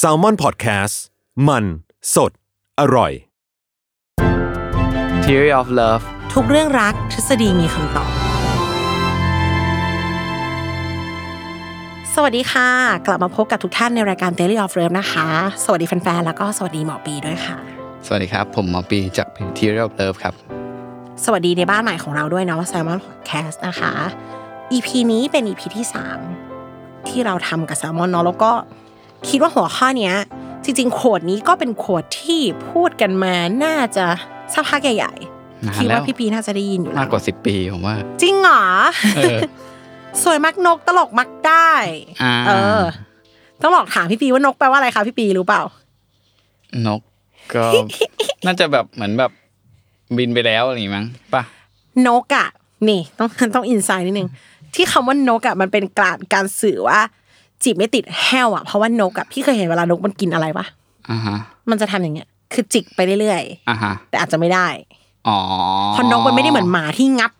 s a l m o n PODCAST มัน สด อร่อย Theory of Love ทุกเรื่องรักทฤษฎีมีคำตอบ สวัสดีค่ะ กลับมาพบกับทุกท่านในรายการ Daily of Love นะคะ สวัสดีแฟนๆ แล้วก็สวัสดีหมอปีด้วยค่ะ สวัสดีครับ ผมหมอปีจาก Theory of Love ครับ สวัสดีในบ้านใหม่ของเราด้วยนะว่า Salmon Podcast นะคะ EP นี้เป็น EP ที่ 3 ที่เราทำกับ Salmon เนาะแล้วก็คิดว่าหัวข้อเนี้ย จริงๆโคดนี้ก็เป็นโคดที่พูดกันมาน่าจะสักพักใหญ่นานๆคิดแล้วว่าพี่ปีน่าจะได้ยินอยู่แล้วมากกว่า10ปีผมว่า จริงเหรอเออสวยมักนกตลกมักได้อ่าเออ ต้องลองถามพี่ปีว่านกแปลว่าอะไรคะพี่ปีรู้เปล่า นกก็น่าจะแบบเหมือนแบบบินไปแล้วอะไรอย่างงี้มั้งป่ะนกอะนี่ต้องต้องอินไซด์นิดนึง ที่คำว่านกอะมันเป็นการการสื่อว่า จีบไม่ติดแห้วอะเพราะว่านกอะพี่เคยเห็นเวลานกมันกินอะไรปะอ่าฮะมันจะทำอย่างเงี้ย คือจิกไปเรื่อยอ่าฮะๆแต่อาจจะไม่ได้อ๋อเพราะนกมันไม่ได้เหมือนหมาที่งับ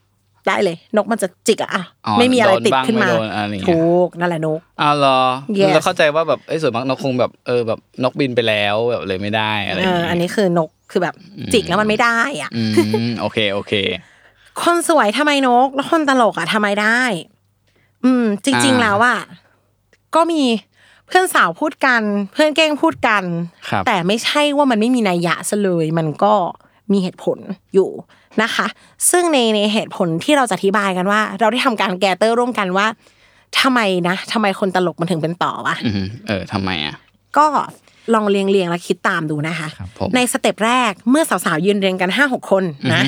ได้เลย นกมันจะจิกอะอะอ๋อไม่มีอะไรติดโดนบ้างขึ้นมาไม่โดนอะไรอย่างเงี้ยถูกนั่นแหละนกอ้าวเหรอ Yes แล้วเข้าใจว่าแบบเอ้ยส่วนมากนกคงแบบเออแบบนกบินไปแล้วแบบเลยไม่ได้อะไรอเอย่างองี้อันนี้คือนกคือแบบจิกแล้วมันไม่ได้อะอืมโอเคโอเค คนสวยทำไมนก แล้วคนตลกอะทำไมได้ อืม จริงอ่าๆแล้วอะก็มีเพื่อนสาวพูดกัน เพื่อนเก้งพูดกันครับแต่ไม่ใช่ว่ามันไม่มีนัยยะซะเลยมันก็มีเหตุผลอยู่นะคะ ซึ่งในในเหตุผลที่เราจะอธิบายกันว่า เราได้ทำการแกเตอร์ร่วมกันว่าทำไมนะทำไมคนตลกมันถึงเป็นต่อวะอืมเออทำไมอะก็ลองเรียงเรียงๆแล้วคิดตามดูนะคะครับผมในสเต็ปแรกเมื่อสาวๆยืนเรียงกันห้าหกคนนะ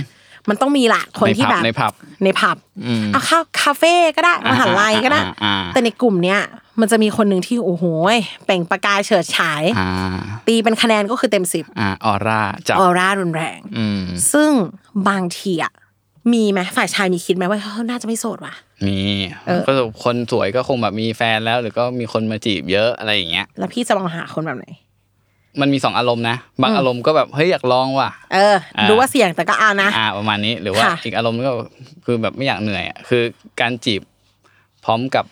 มันต้องมีละคนในที่ผับแบบในผับในผับอืมเอาเข้าคาเฟ่ก็ได้มหาลัยก็ได้อ่าอ่าอ่าแต่ในกลุ่มเนี้ยมันจะมีคนหนึ่งที่โอ้โหยเปล่งประกายเฉิดฉายอ่าตีเป็นคะแนนก็คือเต็มสิบอ่าออร่าจับออร่ารุนแรงอืมซึ่งบางทีอะมีไหมฝ่ายชายมีคิดไหมว่าเขาน่าจะไม่โสดว่ะมีเออก็คนสวยก็คงแบบมีแฟนแล้ว หรือก็มีคนมาจีบเยอะอะไรอย่างเงี้ย แล้วพี่จะมองหาคนแบบไหน มันมีสองอารมณ์นะบางอารมณ์ก็แบบเฮ้ยอยากลองว่ะเอออ่ารู้ว่าเสี่ยงแต่ก็เอานะอ่าประมาณนี้หรือว่าค่ะอีกอารมณ์ก็คือแบบไม่อยากเหนื่อยอะคือการจีบพร้อมกับ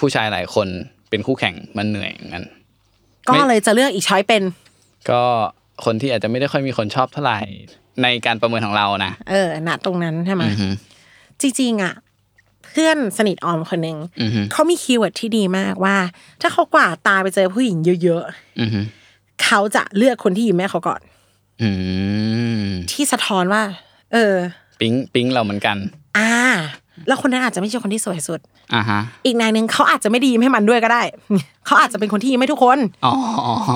ผู้ชายหลายคนเป็นคู่แข่งมันเหนื่อยเหมือนกันก็ไม่เลยจะเลือกอีกช้อยเป็น ก็คนที่อาจจะไม่ได้ค่อยมีคนชอบเท่าไหร่ในการประเมินของเรานะเออณตรงนั้นใช่ไหมอือฮึจริงๆอะเพื่อนสนิทออมคนหนึ่งอือฮึเขามี keyword ที่ดีมากว่า ถ้าเขากวาดตาไปเจอผู้หญิงเยอะอือฮึๆ เขาจะเลือกคนที่ยิ้มให้เขาก่อน อืมที่สะท้อนว่า เออ ปิ๊งปิ๊งเราเหมือนกัน อ่า แล้วคนนั้นอาจจะไม่ใช่คนที่สวยสุดอ่าฮะ อีกนายหนึ่งเขาอาจจะไม่ได้ยิ้มให้มันด้วยก็ได้ เขาอาจจะเป็นคนที่ยิ้มให้ทุกคน อ๋อ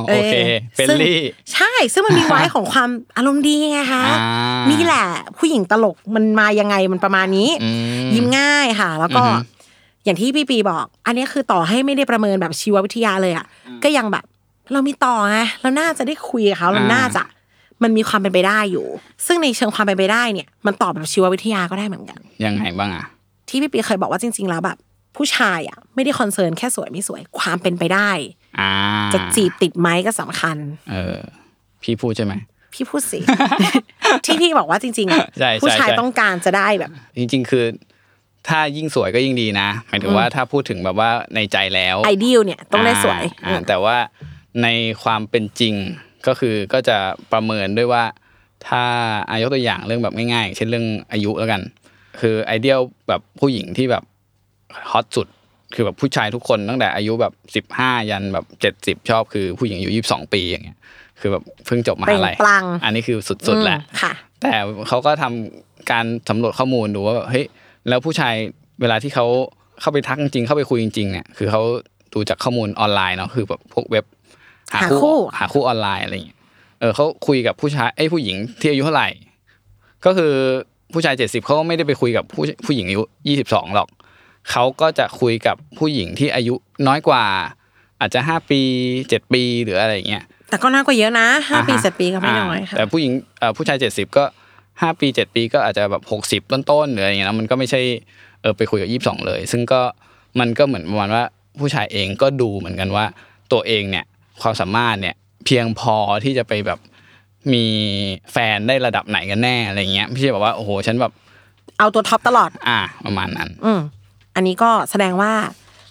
โอเคเฟลซึ่งลี่ ใช่ ซึ่งมันมีไว้ของความอารมณ์ดีไงคะอ่านี่นี่แหละ ผู้หญิงตลกมันมายังไงมันประมาณนี้อืมยิ้มง่ายค่ะ แล้วก็อือฮึอย่างที่พี่ปีบอก อันนี้คือต่อให้ไม่ได้ประเมินแบบชีววิทยาเลยอะ ก็ยังแบบ เรามีต่อไงเราน่าจะได้คุยกับเขาเราน่าจะมันมีความเป็นไปได้อยู่ ซึ่งในเชิงความเป็นไปได้เนี่ย มันตอบแบบชีววิทยาก็ได้เหมือนกัน ยังไงบ้างอะที่พี่ปีเคยบอกว่าจริง ๆ แล้วแบบ ผู้ชายอะ ไม่ได้คอนเซิร์นแค่สวยไม่สวยความเป็นไปได้อ่าจะจีบติดไหมก็สำคัญ เออ พี่พูดใช่ไหมพี่พูดสิที่พี่บอกว่าจริงๆอะใช่ใช่ผู้ชายใช่ต้องการจะได้แบบ จริง ๆ คือ ถ้ายิ่งสวยก็ยิ่งดีนะหมายถึงว่าถ้าพูดถึงแบบว่าในใจแล้วไอเดียเนี่ยต้องได้สวยอ่าอ่าแต่ว่า ในความเป็นจริงก็คือก็จะประเมินด้วยว่า ถ้าอายกตัวอย่างเรื่องแบบง่ายๆ เช่นเรื่องอายุแล้วกัน คือไอเดียแบบผู้หญิงที่แบบฮอตสุดคือแบบผู้ชายทุกคนตั้งแต่อายุแบบสิบห้ายันแบบเจ็ดสิบชอบคือผู้หญิงอายุยี่สิบสองปีอย่างเงี้ยคือแบบเพิ่งจบมหาลัยเปล่งปลั่งอันนี้คือสุดๆแหละอืมค่ะแต่เขาก็ทำการสำรวจข้อมูลดูว่าแบบเฮ้ยแล้วผู้ชายเวลาที่เขาเข้าไปทักจริงๆเข้าไปคุยจริง ๆเนี่ยคือเขาดูจากข้อมูลออนไลน์เนาะคือแบบพวกเว็บ หาหาคู่คู่หาคู่ออนไลน์อะไรอย่างเงี้ยเออเขาคุยกับผู้ชายไอ้ยผู้หญิงที่อายุเท่าไหร่ ก็คือผู้ชายเจ็ดสิบเขาก็ไม่ได้ไปคุยกับผู้ผู้หญิงอายุยี่สิบสองหรอกเขาก็จะคุยกับผู้หญิงที่อายุน้อยกว่า อาจจะห้าปีเจ็ดปีหรืออะไรอย่างเงี้ยแต่ก็น่ากว่าเยอะนะห้าอ่าฮะปีเจ็ดปีก็ไม่น้อยาค่ะแต่ผู้หญิงเอ่อผู้ชายเจ็ดสิบก็ห้าปีเจ็ดปีก็อาจจะแบบหกสิบต้นๆหรืออะไรอย่างเงี้ยนะมันก็ไม่ใช่เออไปคุยกับยี่สิบสองเลย ซึ่งก็มันก็เหมือนประมาณว่าผู้ชายเองก็ดูเหมือนกันว่าตัวเองเนี่ย ความสามารถเนี่ยเพียงพอที่จะไปแบบมีแฟนได้ระดับไหนกันแน่อะไรเงี้ยไม่ใช่แบบว่าโอ้โหฉันแบบเอาตัวท็อปตลอด อ่าประมาณนั้น อืมอันนี้ก็แสดงว่า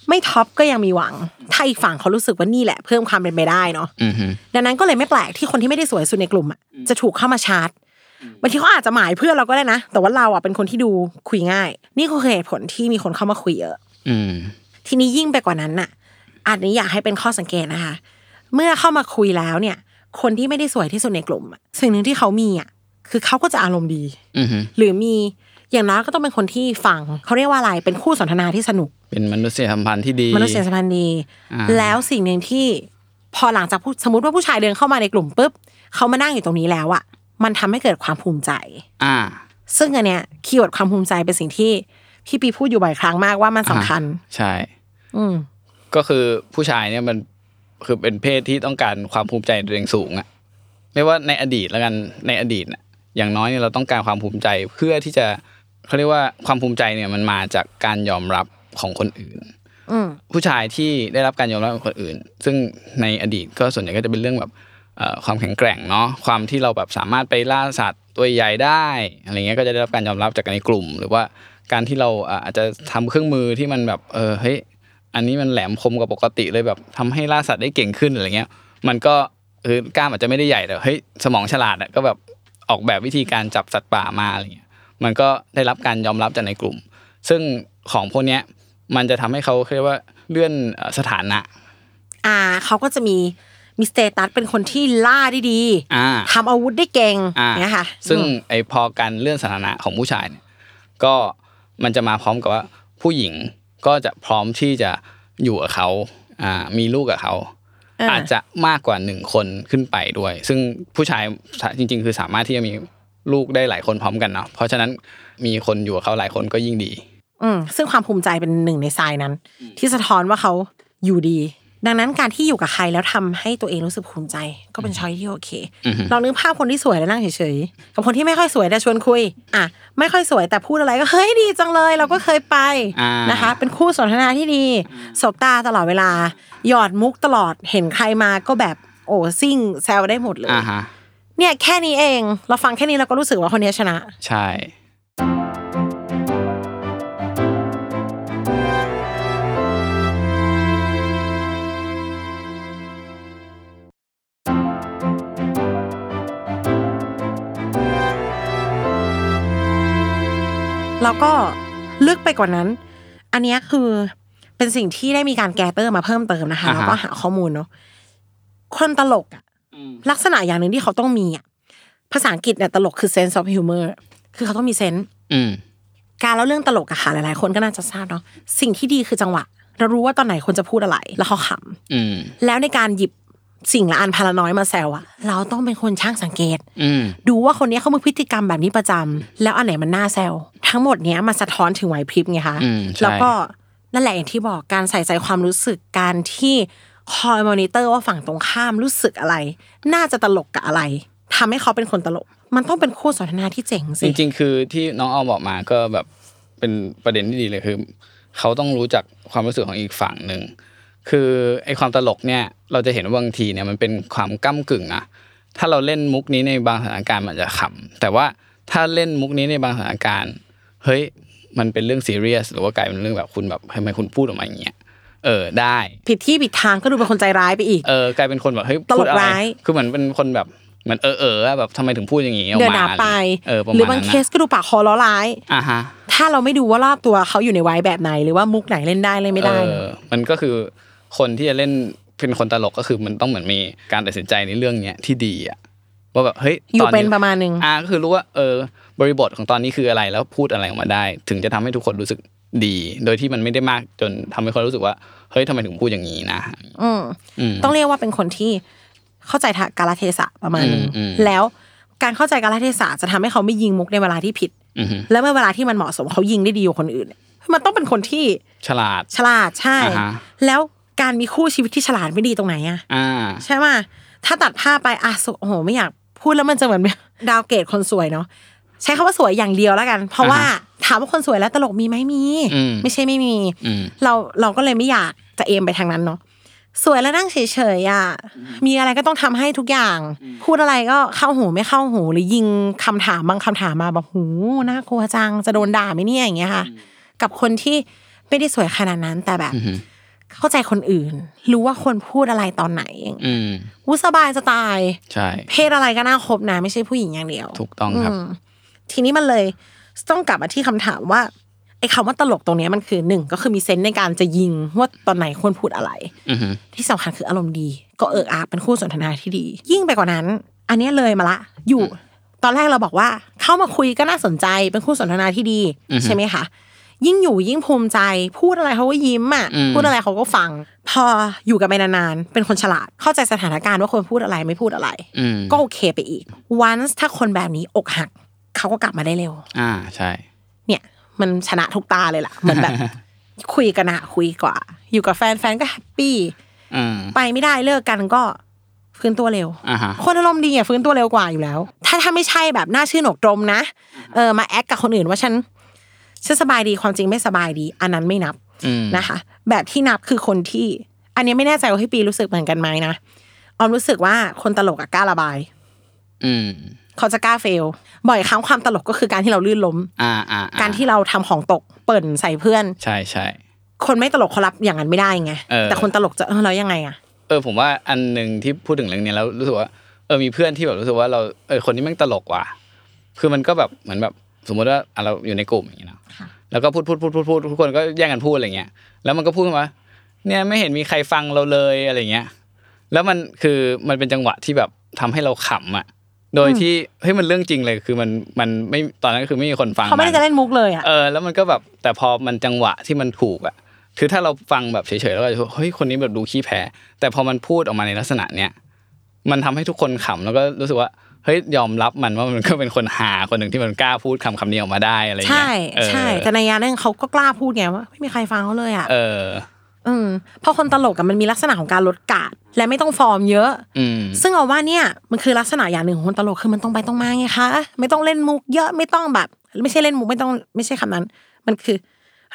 ไม่ท็อปก็ยังมีหวัง ถ้าอีกฝั่งเขารู้สึกว่านี่แหละ เพิ่มความเป็นไปได้เนาะอือฮึดังนั้นก็เลยไม่แปลกที่คนที่ไม่ได้สวยสุดในกลุ่มอะจะถูกเข้ามาชาร์จบางทีเขาอาจจะหมายเพื่อนเราก็ได้นะ แต่ว่าเราอะเป็นคนที่ดูคุยง่าย นี่คือเหตุผลที่มีคนเข้ามาคุยเยอะอืมทีนี้ยิ่งไปกว่านั้นน่ะอาจนี้อยากให้เป็นข้อสังเกตนะคะ เมื่อเข้ามาคุยแล้วเนี่ย คนที่ไม่ได้สวยที่สุดในกลุ่มอะสิ่งหนึ่งที่เขามีอะคือเขาก็จะอารมณ์ดีอือฮึหรือมีอย่างน้อยก็ต้องเป็นคนที่ฟังเขาเรียกว่าอะไรเป็นคู่สนทนาที่สนุก เป็นมนุษยสัมพันธ์ที่ดีมนุษยสัมพันธ์ดีอ่าแล้วสิ่งหนึ่งที่พอหลังจากผู้สมมติว่าผู้ชายเดินเข้ามาในกลุ่มปุ๊บเขามานั่งอยู่ตรงนี้แล้วอะมันทำให้เกิดความภูมิใจ อ่า ซึ่งอันเนี้ย keyword ความภูมิใจเป็นสิ่งที่พี่ปีพูดอยู่บ่อยครั้งมากว่ามันสำคัญ ใช่ อืมก็คือผู้ชายเนี่ยมัน คือเป็นเพศที่ต้องการความภูมิใจในตัวเองสูงอะไม่ว่าในอดีตแล้วกันในอดีตน่ะอย่างน้อยเนี่ยเราต้องการความภูมิใจเพื่อที่จะเขาเรียกว่าความภูมิใจเนี่ยมันมาจากการยอมรับของคนอื่นอืมผู้ชายที่ได้รับการยอมรับของคนอื่น ซึ่งในอดีตก็ส่วนใหญ่ก็จะเป็นเรื่องแบบเอ่อความแข็งแกร่งเนาะความที่เราแบบสามารถไปล่าสัตว์ตัวใหญ่ได้อะไรเงี้ยก็จะได้รับการยอมรับจากในกลุ่ม หรือว่าการที่เราอะอาจจะทำเครื่องมือที่มันแบบเออเฮ้ย อันนี้มันแหลมคมกว่าปกติเลยแบบทำให้ล่าสัตว์ได้เก่งขึ้นอะไรเงี้ย มันก็คือกล้ามอาจจะไม่ได้ใหญ่แต่เฮ้ยสมองฉลาดอะก็แบบออกแบบวิธีการจับสัตว์ป่ามาอะไรเงี้ย มันก็ได้รับการยอมรับจากในกลุ่ม ซึ่งของพวกเนี้ยมันจะทำให้เขาเรียกว่าเลื่อนเอ่อสถานะ อ่าเขาก็จะมีมีสเตตัสเป็นคนที่ล่าได้ดีอ่าทำอาวุธได้เก่งอ่าเนี่ยค่ะ ซึ่งอืมไอพอการเลื่อนสถานะของผู้ชายเนี่ย ก็มันจะมาพร้อมกับว่าผู้หญิง ก็จะพร้อมที่จะอยู่กับเขาอ่ามีลูกกับเขาอ่าอาจจะมากกว่าหนึ่งคนขึ้นไปด้วย ซึ่งผู้ชายจริง ๆ คือสามารถที่จะมีลูกได้หลายคนพร้อมกันเนาะเพราะฉะนั้นมีคนอยู่กับเขาหลายคนก็ยิ่งดี อืมซึ่งความภูมิใจเป็นหนึ่งในทรายนั้น ที่สะท้อนว่าเขาอยู่ดี ดังนั้นการที่อยู่กับใครแล้วทำให้ตัวเองรู้สึกภูมิใจ ก็เป็นช้อยที่โอเคอือฮึลองนึกภาพคนที่สวยแล้วนั่งเฉยๆกับคนที่ไม่ค่อยสวยแต่ชวนคุย อะ ไม่ค่อยสวยแต่พูดอะไรก็เฮ้ยดีจังเลย เราก็เคยไปอ่านนะคะ เป็นคู่สนทนาที่ดีสบตาตลอดเวลา หยอดมุกตลอดเห็นใครมาก็แบบโอ้ซิ่งแซวได้หมดเลยอ่าฮะเนี่ยแค่นี้เอง เราฟังแค่นี้เราก็รู้สึกว่าคนนี้ชนะ ใช่ แล้วก็ลึกไปกว่านั้น อันเนี้ยคือเป็นสิ่งที่ได้มีการ gather มาเพิ่มเติมนะคะอ่าฮะแล้วก็หาข้อมูลเนาะคนตลกอะลักษณะอย่างหนึ่งที่เขาต้องมีอะภาษาอังกฤษเนี่ยตลกคือ sense of humor คือเขาต้องมี sense อืมการเล่าเรื่องตลกอะค่ะหลายๆ คนก็น่าจะทราบเนาะสิ่งที่ดีคือจังหวะเรารู้ว่าตอนไหนคนจะพูดอะไร แล้วเขาขำอืมแล้วในการหยิบ สิ่งละอันพันละน้อยมาแซวอะเราต้องเป็นคนช่างสังเกตอืมดูว่าคนนี้เขามีพฤติกรรมแบบนี้ประจำแล้วอันไหนมันน่าแซวทั้งหมดเนี้ยมาสะท้อนถึงไหวพริบไงคะอืมใช่แล้วก็นั่นแหละอย่างที่บอกการใส่ใจความรู้สึกการที่คอยมอนิเตอร์ว่าฝั่งตรงข้ามรู้สึกอะไร น่าจะตลกกับอะไรทำให้เขาเป็นคนตลก มันต้องเป็นคู่สนทนาที่เจ๋งจสิริง ๆ คือที่น้องออมบอกมาก็แบบเป็นประเด็นที่ดีเลยคือเขาต้องรู้จักความรู้สึกของอีกฝั่งหนึ่ง คือไอ้ความตลกเนี่ยเราจะเห็นว่าบางทีเนี่ยมันเป็นความก้ากึ่งนะถ้าเราเล่นมุกนี้ในบางสถานการณ์มันจะขำแต่ว่าถ้าเล่นมุกนี้ในบางสถานการณ์เฮ้ยมันเป็นเรื่องซีเรียสหรือว่ากลายเป็นเรื่องแบบคุณแบบทำไมคุณพูดออกมาอย่างเงี้ยเออได้ ผิดที่ผิดทางก็ดูเป็นคนใจร้ายไปอีกเออกลายเป็นคนแบบเฮ้ยตลกพูดอะไรร้ายคือเหมือนเป็นคนแบบเหมือนเออเออแบบทำไมถึงพูดอย่างงี้ออกเดินมาหนาไปเออประหมารืณอบางนั้นเคนะสก็ดูปากคอล้อร้ายอ่าฮะถ้าเราไม่ดูว่ารอบตัวเขาอยู่ในไว้แบบไหน หรือว่ามุกไหนเล่นได้เล่นไม่ได้เออมันก็คือ คนที่จะเล่นเป็นคนตลกก็คือมันต้องเหมือนมีการตัดสินใจในเรื่องเนี้ยที่ดีอะว่าแบบเฮ้ยอยู่ตเป็นประมาณหนึ่งอ่าก็คือรู้ว่าเออบริบทของตอนนี้คืออะไรแล้วพูดอะไรออกมาได้ ถึงจะทำให้ทุกคนรู้สึกดี โดยที่มันไม่ได้มากจนทำให้คนรู้สึกว่าเฮ้ยทำไมถึงพูดอย่างนี้นะอืมอืมต้องเรียกว่าเป็นคนที่เข้าใจทางกาลเทศะประมาณหนึงอืมอืมแล้วการเข้าใจกาลเทศะจะทำให้เขาไม่ยิงมุกในเวลาที่ผิดอือฮึแล้วเมื่อเวลาที่มันเหมาะสมเขายิงได้ดีกว่าคนอื่นเนี่ยมันต้องเป็นคนที่ฉลาดฉลาดใช่อ่าฮะแล้ว การมีคู่ชีวิตที่ฉลาดไม่ดีตรงไหนอะอ่า ใช่ไหมถ้าตัดภาพไปอะสโอ้โหไม่อยากพูดแล้วมันจะเหมือน ดาวเกรดคนสวยเนาะใช้คำว่าสวยอย่างเดียวแล้วกัน เพราะว่าอ่าฮะถามว่าคนสวยแล้วตลกมีไหมมี อืม ไม่ใช่ไม่มี อืม เราเราก็เลยไม่อยากจะเอมไปทางนั้นเนาะสวยแล้วนั่งเฉยๆอะมีอะไรก็ต้องทำให้ทุกอย่าง พูดอะไรก็เข้าหูไม่เข้าหู หรือยิงคำถามบางคำถามมาแบบหูน่ากลัวจังจะโดนด่าไหมเนี่ยอย่างเงี้ยค่ะ กับคนที่ไม่ได้สวยขนาดนั้นแต่แบบ อืม เข้าใจคนอื่น รู้ว่าคนพูดอะไรตอนไหนอืมวูสบายจะตายใช่เพศอะไรก็น่าคบนะ ไม่ใช่ผู้หญิงอย่างเดียว ถูกต้องครับมทีนี้มันเลยต้องกลับมาที่คำถามว่าไอ้คำว่าตลกตรงเนี้ยมันคือหนึ่งก็คือมีเซนส์ในการจะยิงว่าตอนไหนควรพูดอะไรอือฮึที่สำคัญคืออารมณ์ดี ก็เอิกอาร์เป็นคู่สนทนาที่ดี ยิ่งไปกว่านั้น อันเนี้ยเลยมาละ อยู่ ตอนแรกเราบอกว่า เข้ามาคุยก็น่าสนใจเป็นคู่สนทนาที่ดี ใช่ไหมคะ ยิ่งอยู่ยิ่งภูมิใจ พูดอะไรเขาก็ยิ้มอะพูดอะไรเขาก็ฟัง พออยู่กันไปนานๆเป็นคนฉลาดเข้าใจสถานการณ์ว่าควรพูดอะไรไม่พูดอะไรอืมก็โอเคไปอีก once ถ้าคนแบบนี้อกหักเขาก็กลับมาได้เร็ว อ่าใช่ เนี่ยมันชนะทุกตาเลยล่ะเหมือนแบบ คุยกันอะคุยกว่า อยู่กับแฟนแฟนก็แฮปปี้อืมไปไม่ได้เลิกกันก็ฟื้นตัวเร็วอ่าฮะคนอารมณ์ดีอะฟื้นตัวเร็วกว่าอยู่แล้ว ถ้าถ้าไม่ใช่แบบหน้าชื่อหนกตรมนะเออมาแอคกับคนอื่นว่าฉัน ฉันสบายดีความจริงไม่สบายดี อันนั้นไม่นับอืมนะคะ แบบที่นับคือคนที่ อันนี้ไม่แน่ใจว่าพี่ปีรู้สึกเหมือนกันไหมนะออมรู้สึกว่าคนตลกอะกล้าระบาย อืมเขาจะกล้าเฟล บ่อยครั้งความตลกก็คือการที่เราลื่นล้มอ่าอ่าการที่เราทำของตกเปิ่นใส่เพื่อน ใช่ใช่คนไม่ตลกเขารับอย่างนั้นไม่ได้ไงเออแต่คนตลกจะเออแล้วยังไงอะเออผมว่าอันหนึ่งที่พูดถึงเรื่องเนี้ยแล้วรู้สึกว่าเออมีเพื่อนที่แบบรู้สึกว่าเราเออคนนี้แม่งตลกว่ะคือมันก็แบบเหมือนแบบ สมมติว่าอะเราอยู่ในกลุ่มอย่างเงี้ยเนาะแล้วก็พูดพูดพูดพูดพูดทุกคนก็แย่งกันพูดอะไรเงี้ยแล้วมันก็พูดขึ้นมาเนี่ยไม่เห็นมีใครฟังเราเลยอะไรเงี้ย แล้วมันคือมันเป็นจังหวะที่แบบทำให้เราขำอะโดยที่เฮ้ยมันเรื่องจริงเลยคือมันมันไม่ตอนนั้นคือไม่มีคนฟังเขาไม่ได้นจะเล่นมุกเลยอะเออแล้วมันก็แบบแต่พอมันจังหวะที่มันถูกอะคือถ้าเราฟังแบบเฉยๆแล้วก็จะเฮ้ยคนนี้แบบดูขี้แพ้ แต่พอมันพูดออกมาในลักษณะเนี้ยมันทำให้ทุกคนขำแล้วก็รู้สึกว่า เฮ้ยยอมรับมันว่ามันก็เป็นคนหาคนหนึ่งที่มันกล้าพูดคำคำนี้ออกมาได้อะไรอย่างเงี้ใช่ยเออใช่แต่ในยานั้นเขาก็กล้าพูดไงว่าไม่มีใครฟังเขาเลยอะเอออืมเพราะคนตลกกับมันมีลักษณะของการลดกาดและไม่ต้องฟอร์มเยอะอืมซึ่งเอาว่าเนี่ยมันคือลักษณะอย่างหนึ่งของคนตลกคือมันต้องไปต้องมาไงคะไม่ต้องเล่นมุกเยอะไม่ต้องแบบ ไม่ใช่เล่นมุกไม่ต้องไม่ใช่คำนั้น มันคือ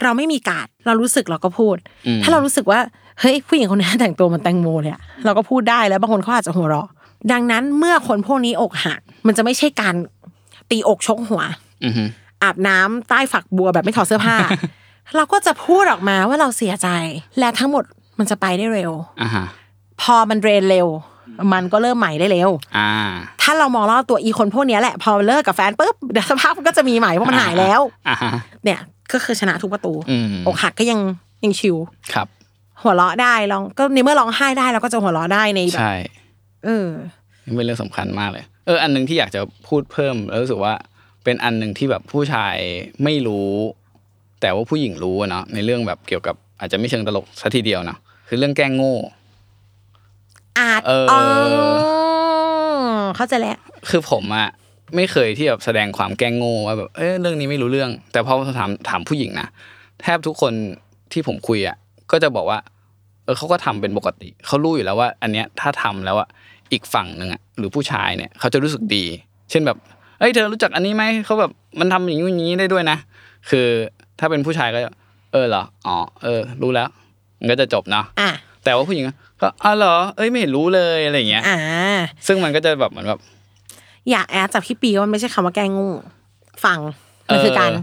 เราไม่มีการดเรารู้สึกเราก็พูดอืมถ้าเรารู้สึกว่าเฮ้ยผู้หญิงคนนี้แต่งตัวเหมันแตงโมเลยอะเราก็พูดได้แล้วบางคนเขาอาจจะหัวเราะ ดังนั้นเมื่อคนพวกนี้อกหัก มันจะไม่ใช่การตีอกชกหัวอือฮึอาบน้ำใต้ฝักบัวแบบไม่ถอดเสื้อผ้า เราก็จะพูดออกมาว่าเราเสียใจ และทั้งหมดมันจะไปได้เร็วอ่าฮะพอมันเรนเร็ว มันก็เริ่มใหม่ได้เร็วอ่าถ้าเรามองรอบตัวอีคนพวกเนี้ยแหละ พอเลิกกับแฟนปุ๊บเดี๋ยวสภาพมันก็จะมีใหม่เพราะมันหายแล้วอ่าฮะเนี่ย ก็คือชนะทุกประตูอืมอกหักก็ยังยังชิวครับ หัวเราะได้ลองก็ในเมื่อร้องไห้ได้เราก็จะหัวเราะได้ในแบบใช่ เออนี่เป็นเรื่องสำคัญมากเลย เออ อันหนึงที่อยากจะพูดเพิ่มแล้วรู้สึกว่า เป็นอันหนึ่งที่แบบผู้ชายไม่รู้ แต่ว่าผู้หญิงรู้อะเนาะในเรื่องแบบเกี่ยวกับอาจจะไม่เชิงตลกซะทีเดียวเนาะคือเรื่องแกล้งโง่อาจเอออ๋อเข้าใจแล้วคือผมอะไม่เคยที่แบบแสดงความแกล้งโง่ว่าแบบเออเรื่องนี้ไม่รู้เรื่อง แต่พอถามถามผู้หญิงนะแทบทุกคนที่ผมคุยอะก็จะบอกว่า เออเขาก็ทำเป็นปกติเขารู้อยู่แล้วว่า อันเนี้ยถ้าทำแล้วอะ อีกฝั่งหนึ่งอะหรือผู้ชายเนี่ยเขาจะรู้สึกดี เช่นแบบเอ้ยเธอรู้จักอันนี้ไหมเขาแบบมันทำอย่างนี้อย่างนี้ได้ด้วยนะ คือถ้าเป็นผู้ชายก็จะเออเหรออ๋อเออ รู้แล้วมันก็จะจบเนาะอะแต่ว่าผู้หญิงอะก็อ๋อเหรอเอ้ยไม่เห็นรู้เลยอะไรอย่างเงี้ยอ่าซึ่งมันก็จะแบบเหมือนแบบอยากแอดจากพี่ปีว่ามันไม่ใช่คำว่าแกล้งโง่ฟังมันคือการเออ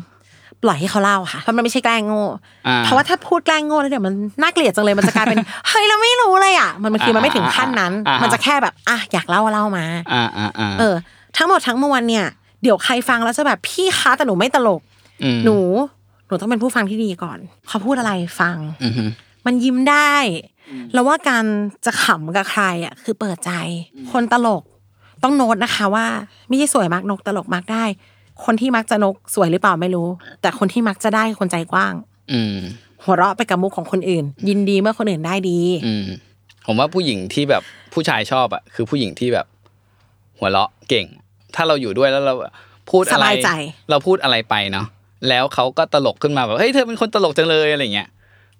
ปล่อยให้เขาเล่าค่ะเพราะมันไม่ใช่แกล้งโง่อ่าเพราะว่าถ้าพูดแกล้งโง่แล้วเดี๋ยวมันน่าเกลียดจังเลยมันจะกลายเป็นเฮ้ยเราไม่รู้เลยอะมันมันคือมันไม่ถึงขั้นนั้นอ่าอ่าอ่ามัมันจะแค่แบบอะอยากเล่าเล่ามาอ่าอ่าอ่าเออ ทั้งหมดทั้งมวลเนี่ยเดี๋ยวใครฟังแล้วจะแบบพี่คะแต่หนูไม่ตลกมหนูหนูต้องเป็นผู้ฟังที่ดีก่อนเขาพูดอะไรฟังอือฮึมันยิ้มได้แล้วว่าการจะขำกับใครอะคือเปิดใจ คนตลกต้องโน้ตนะคะว่า ไม่ใช่สวยมักนกตลกมักได้ คนที่มักจะนกสวยหรือเปล่าไม่รู้ แต่คนที่มักจะได้คือคนใจกว้าง อืม หัวเราะไปกับมุกของคนอื่น ยินดีเมื่อคนอื่นได้ดี อืม ผมว่าผู้หญิงที่แบบผู้ชายชอบอะคือผู้หญิงที่แบบ หัวเราะเก่ง ถ้าเราอยู่ด้วยแล้วเราพูดอะไรสบายใจเราพูดอะไรไปเนาะแล้วเขาก็ตลกขึ้นมาแบบเฮ้ยเธอเป็นคนตลกจังเลยอะไรเงี้ย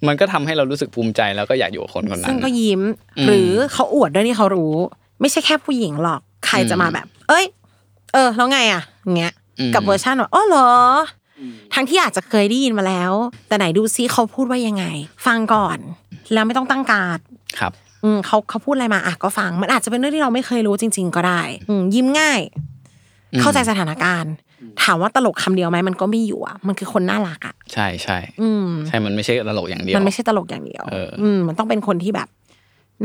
มันก็ทำให้เรารู้สึกภูมิใจแล้วก็อยากอยู่กับคนคนนั้ซึ่งนก็ยิ้มอืมหรือเขาอวดด้วยที่เขารู้ ไม่ใช่แค่ผู้หญิงหรอก ใครจะมาแบบ เอ้ย เออแล้วไงอะอย่างเงี้ยอืม กับเวอร์ชันว่าอ๋อเหรออทั้งที่อาจจะเคยได้ยินมาแล้ว แต่ไหนดูซิเขาพูดว่ายังไง ฟังก่อน แล้วไม่ต้องตั้งการดครับอืมเขาเขาพูดอะไรมาอะก็ฟัง มันอาจจะเป็นเรื่องที่เราไม่เคยรู้จริง ๆ ก็ได้ อืมยิ้มง่ายอืมเข้าใจสถานการณ์ ถามว่าตลกคำเดียวไหมมันก็ไม่อยู่อะมันคือคนน่ารักอะใช่ใช่อืมใช่มันไม่ใช่ตลกอย่างเดียว มันไม่ใช่ตลกอย่างเดียวเอออืมมันต้องเป็นคนที่แบบ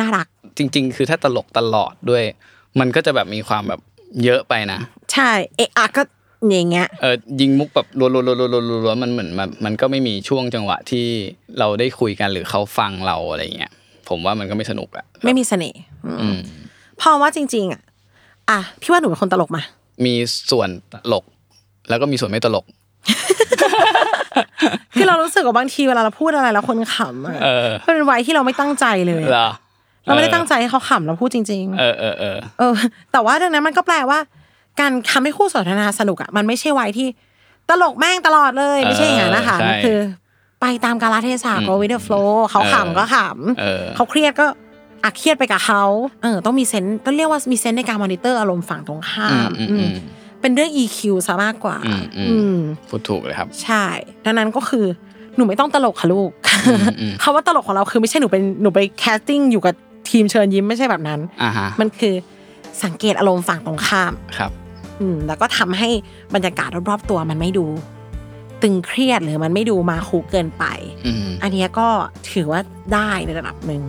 น่ารัก จริง ๆ คือถ้าตลกตลอดด้วย มันก็จะแบบมีความแบบเยอะไปนะ ใช่ เอะอะก็ อย่างเงี้ยเออยิงมุกแบบรัวๆๆๆๆๆมันเหมือนมันมันก็ไม่มีช่วงจังหวะที่เราได้คุยกันหรือเขาฟังเราอะไรเงี้ยผมว่ามันก็ไม่สนุกอะไม่มีเสน่ห์อืมอืมเพราะว่าจริง ๆ อะอะพี่ว่าหนูเป็นคนตลกมา มีส่วนตลก แล้วก็มีส่วนไม่ตลกคือเรารู้สึกว่าบางทีเวลาเราพูดอะไรแล้วคนขำอะเออมันเป็นวัยที่เราไม่ตั้งใจเลยเหรอเราไม่ได้ตั้งใจให้เขาขำเราพูดจริงเออเออเออๆเออแต่ว่าดังนั้นมันก็แปลว่า การทำให้คู่สนทนาสนุกอะมันไม่ใช่วัยที่ตลกแม่งตลอดเลยไม่ใช่อย่างนั้นนะคะเออใช่มันคือ ไปตามกาลเทศะ go with the flow เขาขำก็ขำเออเขาเครียดก็อะเครียดไปกับเขาเออต้องมี sense ต้องเรียกว่ามี sense ในการมอนิเตอร์อารมณ์ฝั่งตรงข้าอืมมอืมอือืมมเป็นเรื่อง EQ ซะมากกว่าอืมอืมอืมพูดถูกเลยครับ ใช่ ดังนั้นก็คือหนูไม่ต้องตลกค่ะลูกอืมคำว่าตลกของเราคือไม่ใช่หนูเป็นหนูไป casting อยู่กับทีมเชิญยิ้มไม่ใช่แบบนั้นอ่าฮะมันคือสังเกตอารมณ์ฝั่งตรงข้ามครับ อืมแล้วก็ทำให้บรรยากาศรอบๆตัวมันไม่ดู ตึงเครียดหรือมันไม่ดูมาคุเกินไปอืมอันเนี้ยก็ถือว่าได้ในระดับหนึ่ง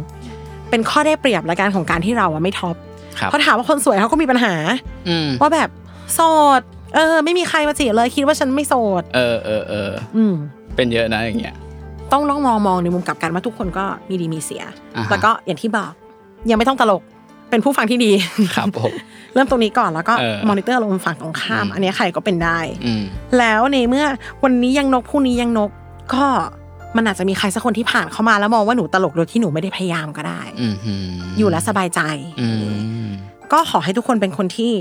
เป็นข้อได้เปรียบและการของการที่เราอะไม่ top ครับเพราะถามว่าคนสวยเขาก็มีปัญหาอืมว่าแบบโสดเออ ไม่มีใครมาจีบเลยคิดว่าฉันไม่โสด เออเออเอออืมเป็นเยอะนะอย่างเงี้ย ต้องลองมองมองในมุมกลับกันว่าทุกคนก็มีดีมีเสียอ่าฮะแล้วก็อย่างที่บอก ยังไม่ต้องตลก เป็นผู้ฟังที่ดีครับผมเริ่มตรงนี้ก่อนแล้วก็เออมอนิเตอร์ลมณ์ฝั่งตรงข้ามอืมอันเนี้ยใครก็เป็นได้อืมแล้วในเมื่อวันนี้ยังนกพรุ่งนี้ยังนกก็มันอาจจะมีใครสักคนที่ผ่านเข้ามาแล้วมองว่าหนูตลกโดยที่หนูไม่ได้พยายามก็ได้อืมอืมอยู่แล้วสบายใจอืมก็ขอให้ทุกคนเป็นคนที่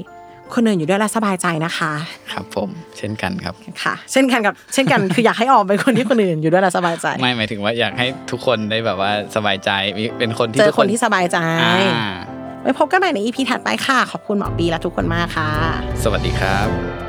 คนอื่นอยู่ด้วยแล้วสบายใจนะคะ ครับผม เช่นกันครับค่ะ เช่นกันกับ เช่นกันคืออยากให้ออมเป็นคนที่คนอื่นอยู่ด้วยแล้วสบายใจ ไม่หมายถึงว่าอยากให้ทุกคนได้แบบว่าสบายใจมีเป็นคนที่เจอทุกคนที่สบายใจอ่า ไว้พบกันใหม่ในอีพีถัดไปค่ะ ขอบคุณหมอปีและทุกคนมากค่ะ สวัสดีครับ